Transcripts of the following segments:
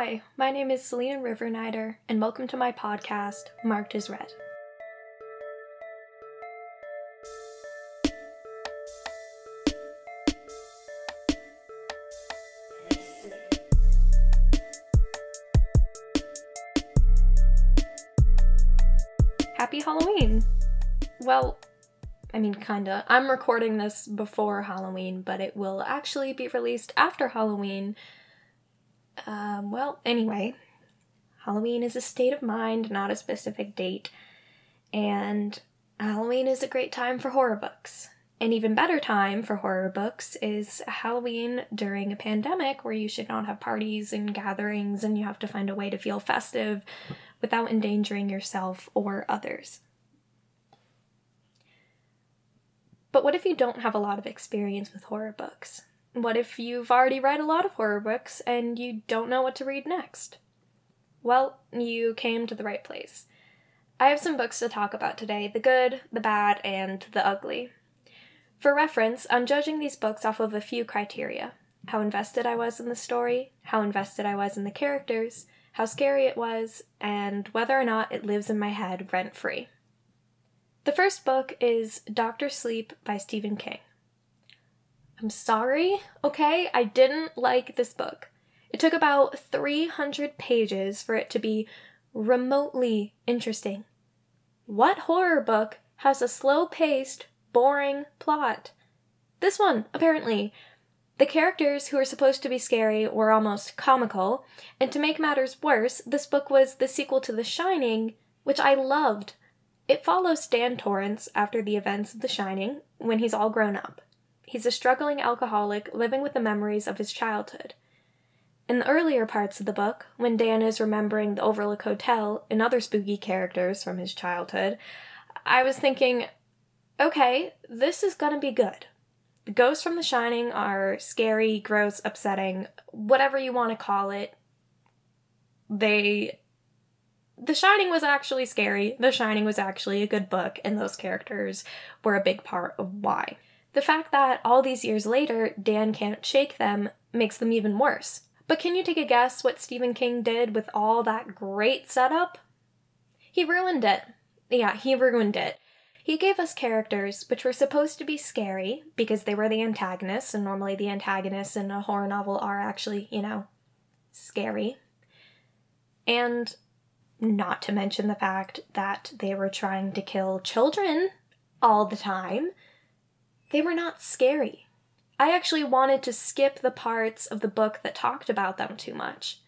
Hi, my name is Selena Rivernider, and welcome to my podcast, Marked as Red. Happy Halloween! Well, I mean, kinda. I'm recording this before Halloween, but it will actually be released after Halloween. Um, well, anyway, Halloween is a state of mind, not a specific date. And Halloween is a great time for horror books. An even better time for horror books is Halloween during a pandemic where you should not have parties and gatherings and you have to find a way to feel festive without endangering yourself or others. But what if you don't have a lot of experience with horror books? What if you've already read a lot of horror books and you don't know what to read next? Well, you came to the right place. I have some books to talk about today the good, the bad, and the ugly. For reference, I'm judging these books off of a few criteria how invested I was in the story, how invested I was in the characters, how scary it was, and whether or not it lives in my head rent free. The first book is Doctor Sleep by Stephen King. I'm sorry, okay? I didn't like this book. It took about 300 pages for it to be remotely interesting. What horror book has a slow paced, boring plot? This one, apparently. The characters who are supposed to be scary were almost comical, and to make matters worse, this book was the sequel to The Shining, which I loved. It follows Dan Torrance after the events of The Shining when he's all grown up. He's a struggling alcoholic living with the memories of his childhood. In the earlier parts of the book, when Dan is remembering the Overlook Hotel and other spooky characters from his childhood, I was thinking, okay, this is gonna be good. The ghosts from The Shining are scary, gross, upsetting, whatever you want to call it. They. The Shining was actually scary. The Shining was actually a good book, and those characters were a big part of why. The fact that all these years later Dan can't shake them makes them even worse. But can you take a guess what Stephen King did with all that great setup? He ruined it. Yeah, he ruined it. He gave us characters which were supposed to be scary because they were the antagonists, and normally the antagonists in a horror novel are actually, you know, scary. And not to mention the fact that they were trying to kill children all the time. They were not scary. I actually wanted to skip the parts of the book that talked about them too much,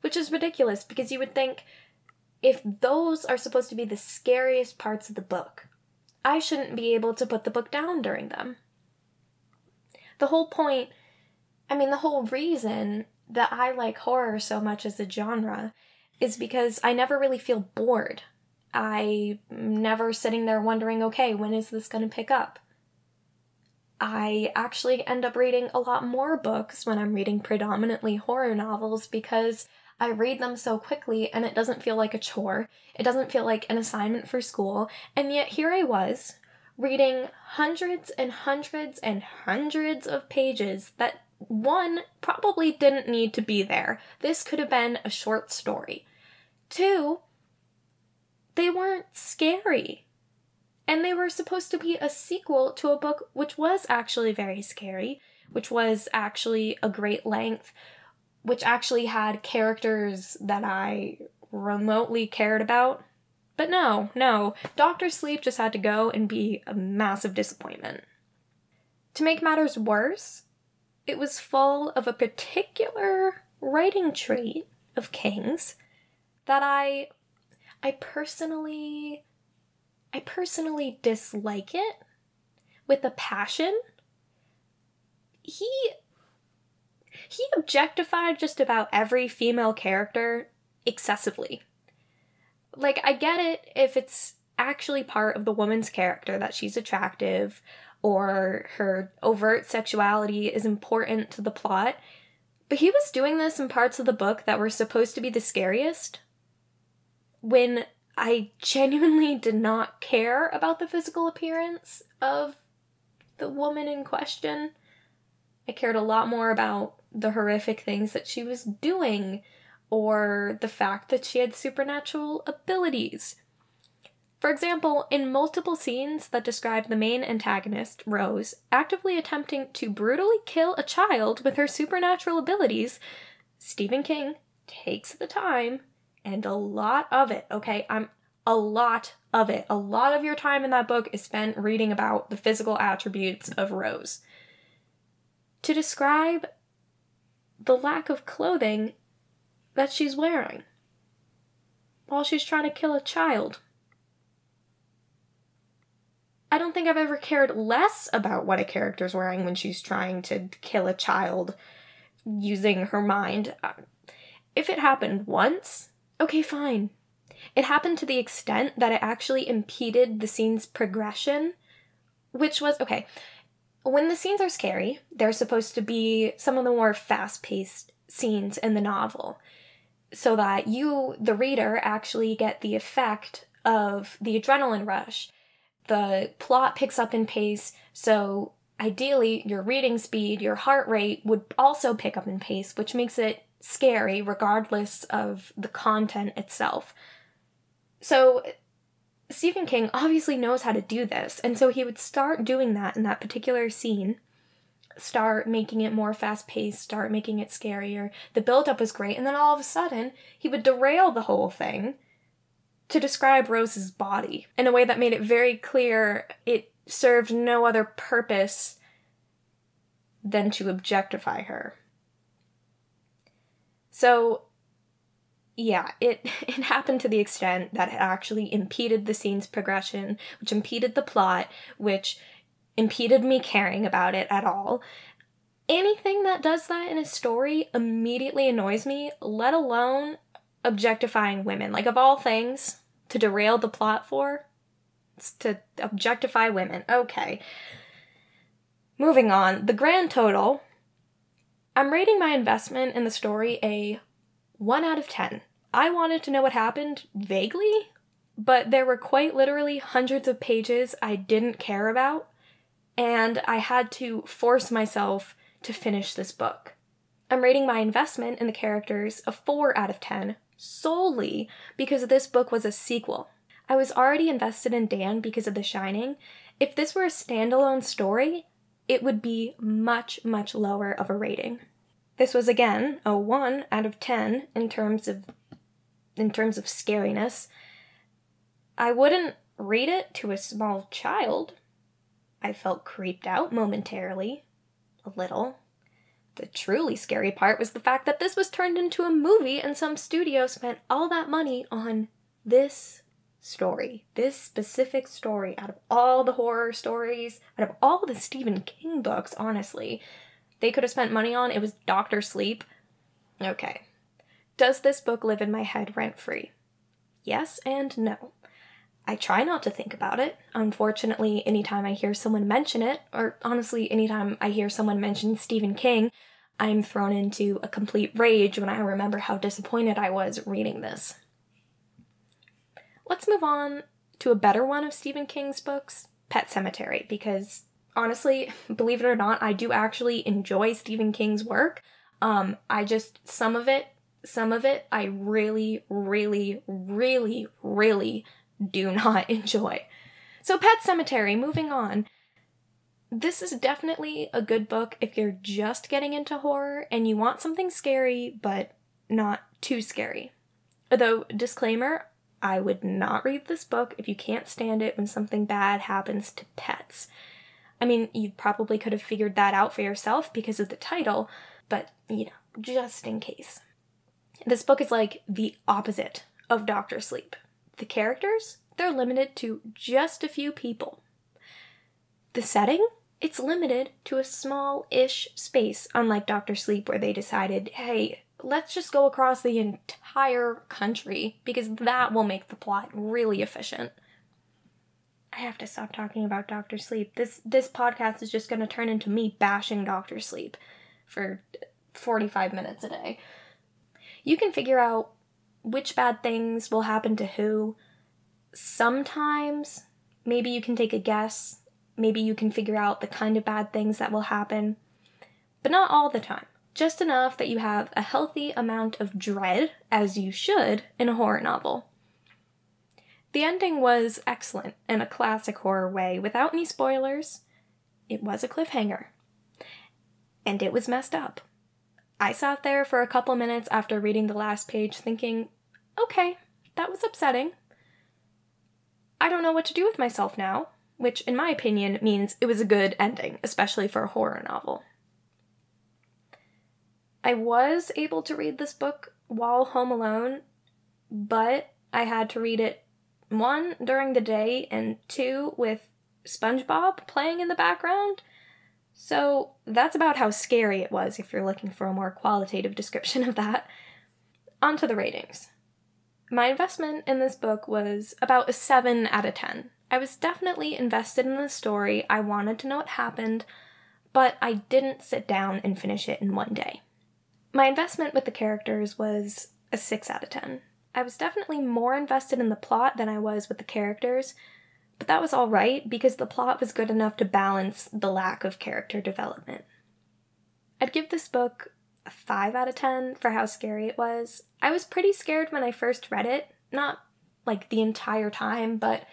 which is ridiculous because you would think if those are supposed to be the scariest parts of the book, I shouldn't be able to put the book down during them. The whole point, I mean, the whole reason that I like horror so much as a genre is because I never really feel bored. I'm never sitting there wondering, okay, when is this going to pick up? I actually end up reading a lot more books when I'm reading predominantly horror novels because I read them so quickly and it doesn't feel like a chore. It doesn't feel like an assignment for school. And yet here I was reading hundreds and hundreds and hundreds of pages that one probably didn't need to be there. This could have been a short story. Two, they weren't scary. And they were supposed to be a sequel to a book which was actually very scary, which was actually a great length, which actually had characters that I remotely cared about. But no, no, Doctor Sleep just had to go and be a massive disappointment. To make matters worse, it was full of a particular writing trait of King's that I I personally I personally dislike it with a passion. He he objectified just about every female character excessively. Like I get it if it's actually part of the woman's character that she's attractive or her overt sexuality is important to the plot. But he was doing this in parts of the book that were supposed to be the scariest when I genuinely did not care about the physical appearance of the woman in question. I cared a lot more about the horrific things that she was doing or the fact that she had supernatural abilities. For example, in multiple scenes that describe the main antagonist, Rose, actively attempting to brutally kill a child with her supernatural abilities, Stephen King takes the time and a lot of it, okay? I'm a lot of it. A lot of your time in that book is spent reading about the physical attributes of Rose. To describe the lack of clothing that she's wearing while she's trying to kill a child. I don't think I've ever cared less about what a character's wearing when she's trying to kill a child using her mind. Uh, if it happened once, okay, fine. It happened to the extent that it actually impeded the scene's progression, which was okay. When the scenes are scary, they're supposed to be some of the more fast paced scenes in the novel, so that you, the reader, actually get the effect of the adrenaline rush the plot picks up in pace, so ideally your reading speed, your heart rate would also pick up in pace, which makes it scary regardless of the content itself. So Stephen King obviously knows how to do this, and so he would start doing that in that particular scene. Start making it more fast paced, start making it scarier. The build up was great, and then all of a sudden, he would derail the whole thing to describe Rose's body in a way that made it very clear it served no other purpose than to objectify her. So, yeah, it, it happened to the extent that it actually impeded the scene's progression, which impeded the plot, which impeded me caring about it at all. Anything that does that in a story immediately annoys me, let alone objectifying women. Like, of all things, to derail the plot for? It's to objectify women. Okay. Moving on. The grand total. I'm rating my investment in the story a 1 out of 10. I wanted to know what happened vaguely, but there were quite literally hundreds of pages I didn't care about, and I had to force myself to finish this book. I'm rating my investment in the characters a 4 out of 10 solely because this book was a sequel. I was already invested in Dan because of The Shining. If this were a standalone story, it would be much, much lower of a rating. This was again a 1 out of 10 in terms of in terms of scariness. I wouldn't read it to a small child. I felt creeped out momentarily, a little. The truly scary part was the fact that this was turned into a movie and some studio spent all that money on this story, this specific story, out of all the horror stories, out of all the Stephen King books, honestly, they could have spent money on, it was Doctor Sleep. Okay. Does this book live in my head rent free? Yes and no. I try not to think about it. Unfortunately, anytime I hear someone mention it, or honestly, anytime I hear someone mention Stephen King, I'm thrown into a complete rage when I remember how disappointed I was reading this. Let's move on to a better one of Stephen King's books, Pet Sematary, because honestly, believe it or not, I do actually enjoy Stephen King's work. Um, I just, some of it, some of it, I really, really, really, really do not enjoy. So, Pet Sematary, moving on. This is definitely a good book if you're just getting into horror and you want something scary, but not too scary. Although, disclaimer, I would not read this book if you can't stand it when something bad happens to pets. I mean, you probably could have figured that out for yourself because of the title, but you know, just in case. This book is like the opposite of Doctor Sleep. The characters, they're limited to just a few people. The setting, it's limited to a small ish space, unlike Doctor Sleep, where they decided, hey, let's just go across the entire country because that will make the plot really efficient. I have to stop talking about Doctor Sleep. This this podcast is just going to turn into me bashing Doctor Sleep for 45 minutes a day. You can figure out which bad things will happen to who. Sometimes, maybe you can take a guess. Maybe you can figure out the kind of bad things that will happen. But not all the time. Just enough that you have a healthy amount of dread, as you should, in a horror novel. The ending was excellent in a classic horror way, without any spoilers. It was a cliffhanger. And it was messed up. I sat there for a couple minutes after reading the last page thinking, okay, that was upsetting. I don't know what to do with myself now, which, in my opinion, means it was a good ending, especially for a horror novel. I was able to read this book while home alone, but I had to read it one during the day and two with SpongeBob playing in the background. So that's about how scary it was if you're looking for a more qualitative description of that. On to the ratings. My investment in this book was about a 7 out of 10. I was definitely invested in the story, I wanted to know what happened, but I didn't sit down and finish it in one day. My investment with the characters was a 6 out of 10. I was definitely more invested in the plot than I was with the characters, but that was alright because the plot was good enough to balance the lack of character development. I'd give this book a 5 out of 10 for how scary it was. I was pretty scared when I first read it, not like the entire time, but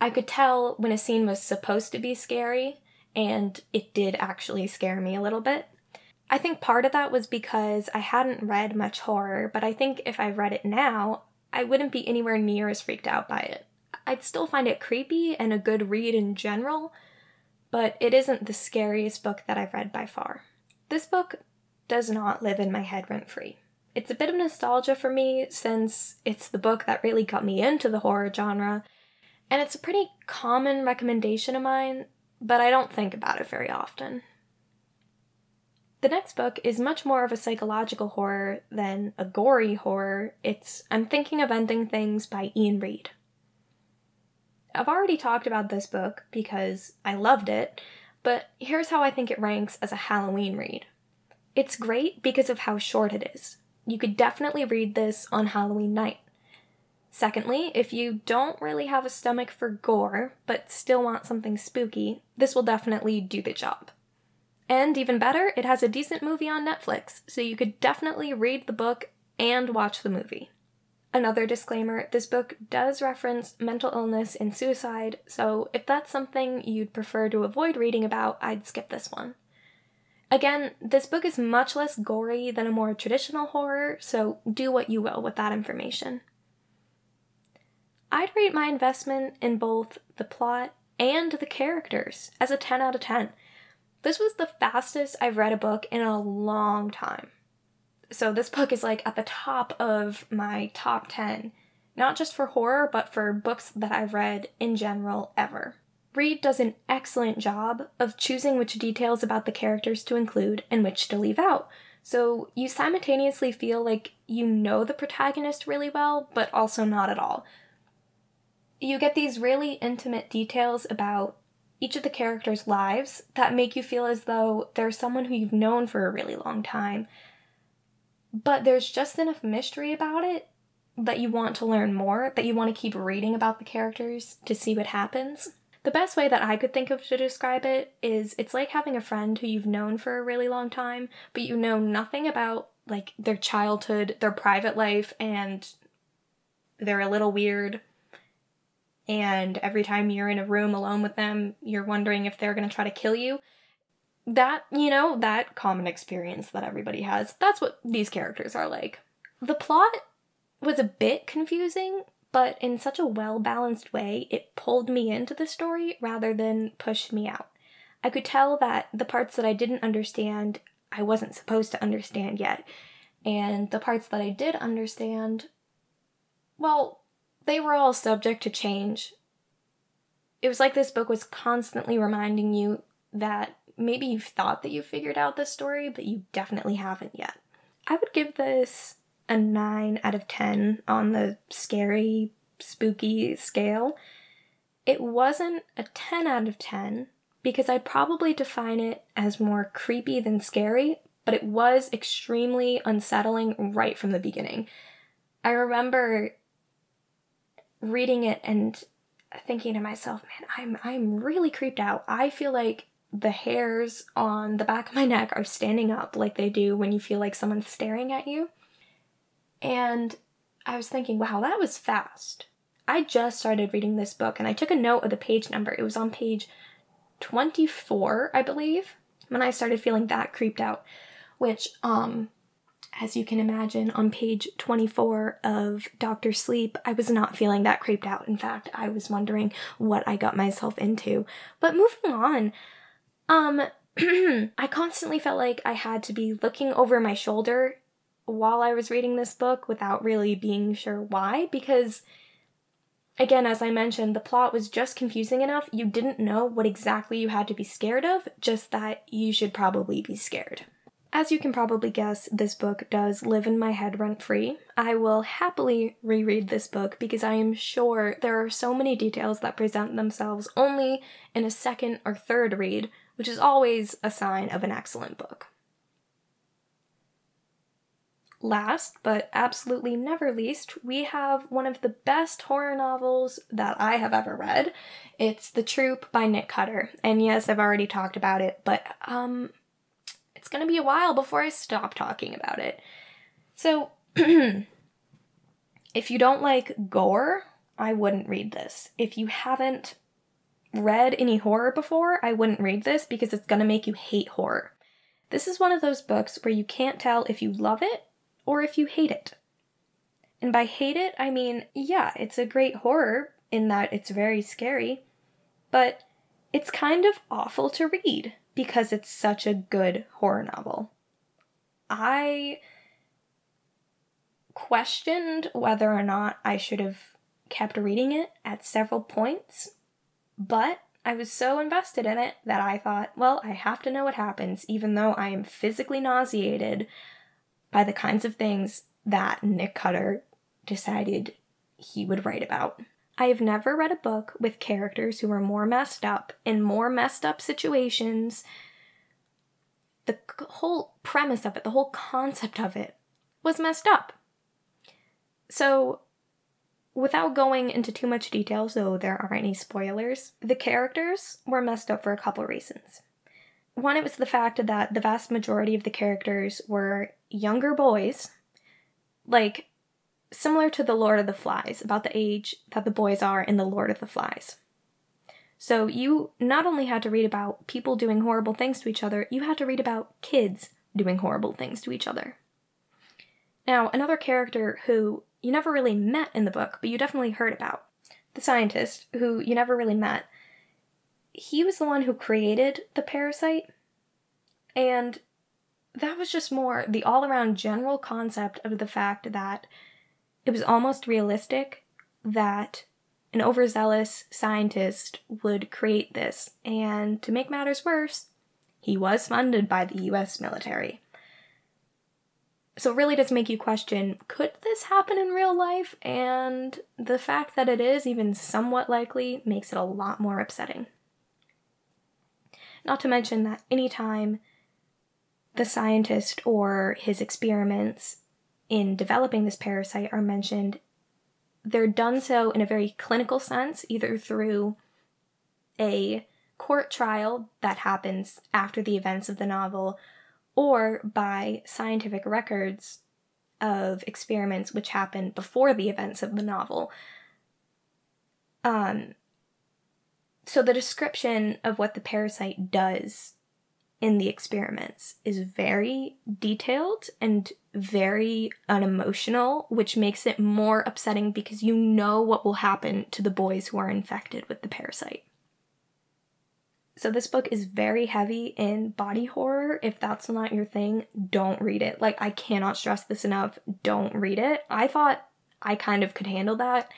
I could tell when a scene was supposed to be scary, and it did actually scare me a little bit. I think part of that was because I hadn't read much horror, but I think if I read it now, I wouldn't be anywhere near as freaked out by it. I'd still find it creepy and a good read in general, but it isn't the scariest book that I've read by far. This book does not live in my head rent free. It's a bit of nostalgia for me since it's the book that really got me into the horror genre, and it's a pretty common recommendation of mine, but I don't think about it very often. The next book is much more of a psychological horror than a gory horror. It's I'm Thinking of Ending Things by Iain Reid. I've already talked about this book because I loved it, but here's how I think it ranks as a Halloween read. It's great because of how short it is. You could definitely read this on Halloween night. Secondly, if you don't really have a stomach for gore, but still want something spooky, this will definitely do the job. And even better, it has a decent movie on Netflix, so you could definitely read the book and watch the movie. Another disclaimer this book does reference mental illness and suicide, so if that's something you'd prefer to avoid reading about, I'd skip this one. Again, this book is much less gory than a more traditional horror, so do what you will with that information. I'd rate my investment in both the plot and the characters as a 10 out of 10. This was the fastest I've read a book in a long time. So, this book is like at the top of my top 10, not just for horror, but for books that I've read in general ever. Reid does an excellent job of choosing which details about the characters to include and which to leave out. So, you simultaneously feel like you know the protagonist really well, but also not at all. You get these really intimate details about each of the characters' lives that make you feel as though they're someone who you've known for a really long time. But there's just enough mystery about it that you want to learn more, that you want to keep reading about the characters to see what happens. The best way that I could think of to describe it is it's like having a friend who you've known for a really long time, but you know nothing about like their childhood, their private life, and they're a little weird and every time you're in a room alone with them, you're wondering if they're going to try to kill you. That, you know, that common experience that everybody has. That's what these characters are like. The plot was a bit confusing, but in such a well balanced way, it pulled me into the story rather than pushed me out. I could tell that the parts that I didn't understand, I wasn't supposed to understand yet. And the parts that I did understand, well, they were all subject to change. It was like this book was constantly reminding you that maybe you've thought that you figured out this story, but you definitely haven't yet. I would give this a 9 out of 10 on the scary, spooky scale. It wasn't a 10 out of 10 because I'd probably define it as more creepy than scary, but it was extremely unsettling right from the beginning. I remember reading it and thinking to myself, man, I'm I'm really creeped out. I feel like the hairs on the back of my neck are standing up like they do when you feel like someone's staring at you. And I was thinking, wow, that was fast. I just started reading this book and I took a note of the page number. It was on page 24, I believe, when I started feeling that creeped out, which, um, as you can imagine, on page 24 of Doctor Sleep, I was not feeling that creeped out. In fact, I was wondering what I got myself into. But moving on, um, I constantly felt like I had to be looking over my shoulder while I was reading this book without really being sure why, because again, as I mentioned, the plot was just confusing enough. You didn't know what exactly you had to be scared of, just that you should probably be scared. As you can probably guess, this book does live in my head rent free. I will happily reread this book because I am sure there are so many details that present themselves only in a second or third read, which is always a sign of an excellent book. Last, but absolutely never least, we have one of the best horror novels that I have ever read. It's The Troop by Nick Cutter. And yes, I've already talked about it, but um it's going to be a while before I stop talking about it. So, if you don't like gore, I wouldn't read this. If you haven't read any horror before, I wouldn't read this because it's going to make you hate horror. This is one of those books where you can't tell if you love it or if you hate it. And by hate it, I mean, yeah, it's a great horror in that it's very scary, but it's kind of awful to read because it's such a good horror novel. I questioned whether or not I should have kept reading it at several points, but I was so invested in it that I thought, well, I have to know what happens, even though I am physically nauseated by the kinds of things that Nick Cutter decided he would write about. I have never read a book with characters who are more messed up in more messed up situations. The whole premise of it, the whole concept of it, was messed up. So, without going into too much detail, so there aren't any spoilers, the characters were messed up for a couple reasons. One, it was the fact that the vast majority of the characters were younger boys, like similar to the Lord of the Flies, about the age that the boys are in the Lord of the Flies. So you not only had to read about people doing horrible things to each other, you had to read about kids doing horrible things to each other. Now, another character who you never really met in the book, but you definitely heard about, the scientist who you never really met, he was the one who created the parasite, and that was just more the all around general concept of the fact that it was almost realistic that an overzealous scientist would create this, and to make matters worse, he was funded by the US military. So it really does make you question could this happen in real life? And the fact that it is even somewhat likely makes it a lot more upsetting. Not to mention that anytime the scientist or his experiments in developing this parasite are mentioned, they're done so in a very clinical sense, either through a court trial that happens after the events of the novel, or by scientific records of experiments which happened before the events of the novel. Um, so the description of what the parasite does in the experiments is very detailed and very unemotional, which makes it more upsetting because you know what will happen to the boys who are infected with the parasite. So, this book is very heavy in body horror. If that's not your thing, don't read it. Like, I cannot stress this enough. Don't read it. I thought I kind of could handle that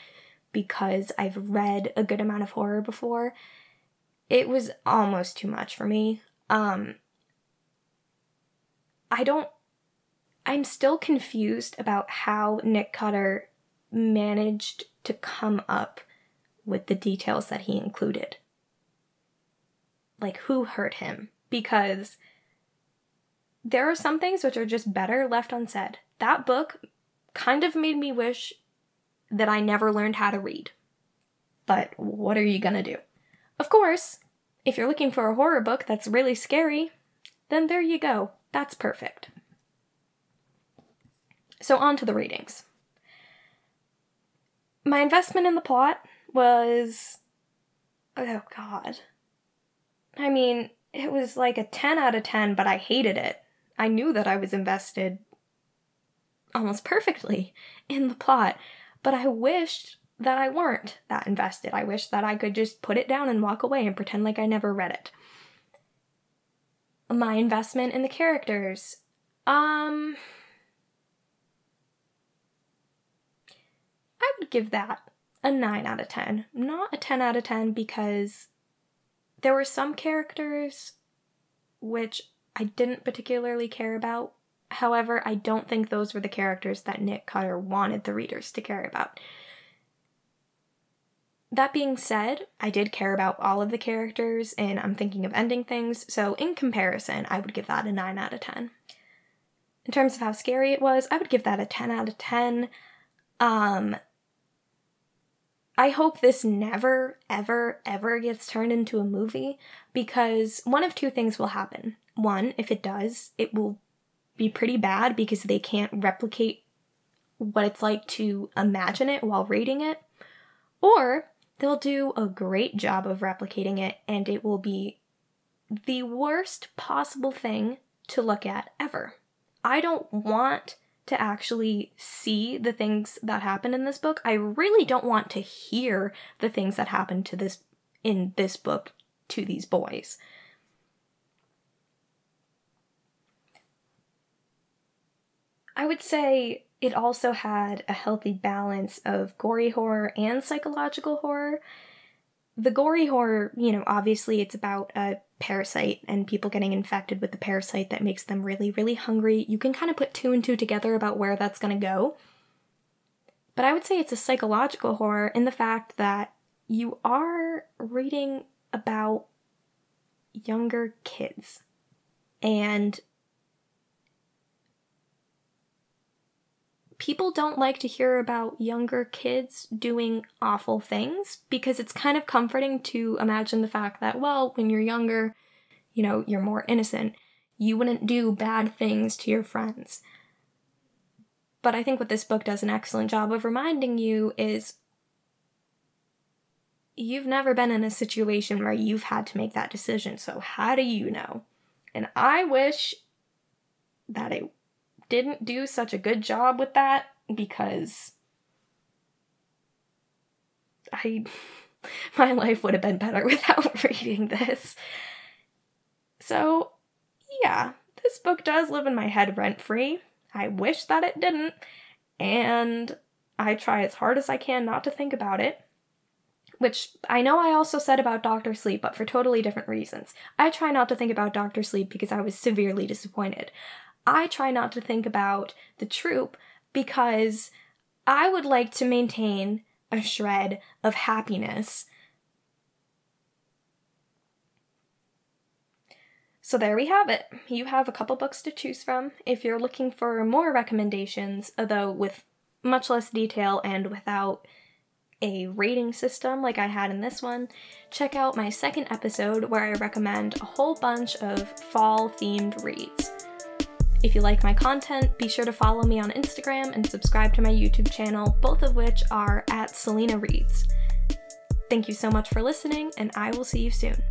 because I've read a good amount of horror before. It was almost too much for me. Um, I don't, I'm still confused about how Nick Cutter managed to come up with the details that he included. Like, who hurt him? Because there are some things which are just better left unsaid. That book kind of made me wish that I never learned how to read. But what are you gonna do? Of course, If you're looking for a horror book that's really scary, then there you go. That's perfect. So, on to the ratings. My investment in the plot was. Oh, God. I mean, it was like a 10 out of 10, but I hated it. I knew that I was invested almost perfectly in the plot, but I wished that I weren't that invested. I wish that I could just put it down and walk away and pretend like I never read it. My investment in the characters. Um. I would give that a 9 out of 10. Not a 10 out of 10 because there were some characters which I didn't particularly care about. However, I don't think those were the characters that Nick Cutter wanted the readers to care about. That being said, I did care about all of the characters and I'm thinking of ending things, so in comparison, I would give that a 9 out of 10. In terms of how scary it was, I would give that a 10 out of 10. Um, I hope this never, ever, ever gets turned into a movie because one of two things will happen. One, if it does, it will be pretty bad because they can't replicate what it's like to imagine it while reading it. Or they'll do a great job of replicating it and it will be the worst possible thing to look at ever. I don't want to actually see the things that happened in this book. I really don't want to hear the things that happened to this in this book to these boys. I would say it also had a healthy balance of gory horror and psychological horror. The gory horror, you know, obviously it's about a parasite and people getting infected with the parasite that makes them really, really hungry. You can kind of put two and two together about where that's going to go. But I would say it's a psychological horror in the fact that you are reading about younger kids. And people don't like to hear about younger kids doing awful things because it's kind of comforting to imagine the fact that, well, when you're younger, you know, you're more innocent. You wouldn't do bad things to your friends. But I think what this book does an excellent job of reminding you is you've never been in a situation where you've had to make that decision, so how do you know? And I wish that it didn't do such a good job with that because I my life would have been better without reading this. So, yeah, this book does live in my head rent free. I wish that it didn't, and I try as hard as I can not to think about it. Which I know I also said about Doctor Sleep, but for totally different reasons. I try not to think about Doctor Sleep because I was severely disappointed. I try not to think about the troop because I would like to maintain a shred of happiness. So there we have it. You have a couple books to choose from. If you're looking for more recommendations, although with much less detail and without a rating system like I had in this one, check out my second episode where I recommend a whole bunch of fall themed reads. If you like my content, be sure to follow me on Instagram and subscribe to my YouTube channel, both of which are at Selena Reads. Thank you so much for listening, and I will see you soon.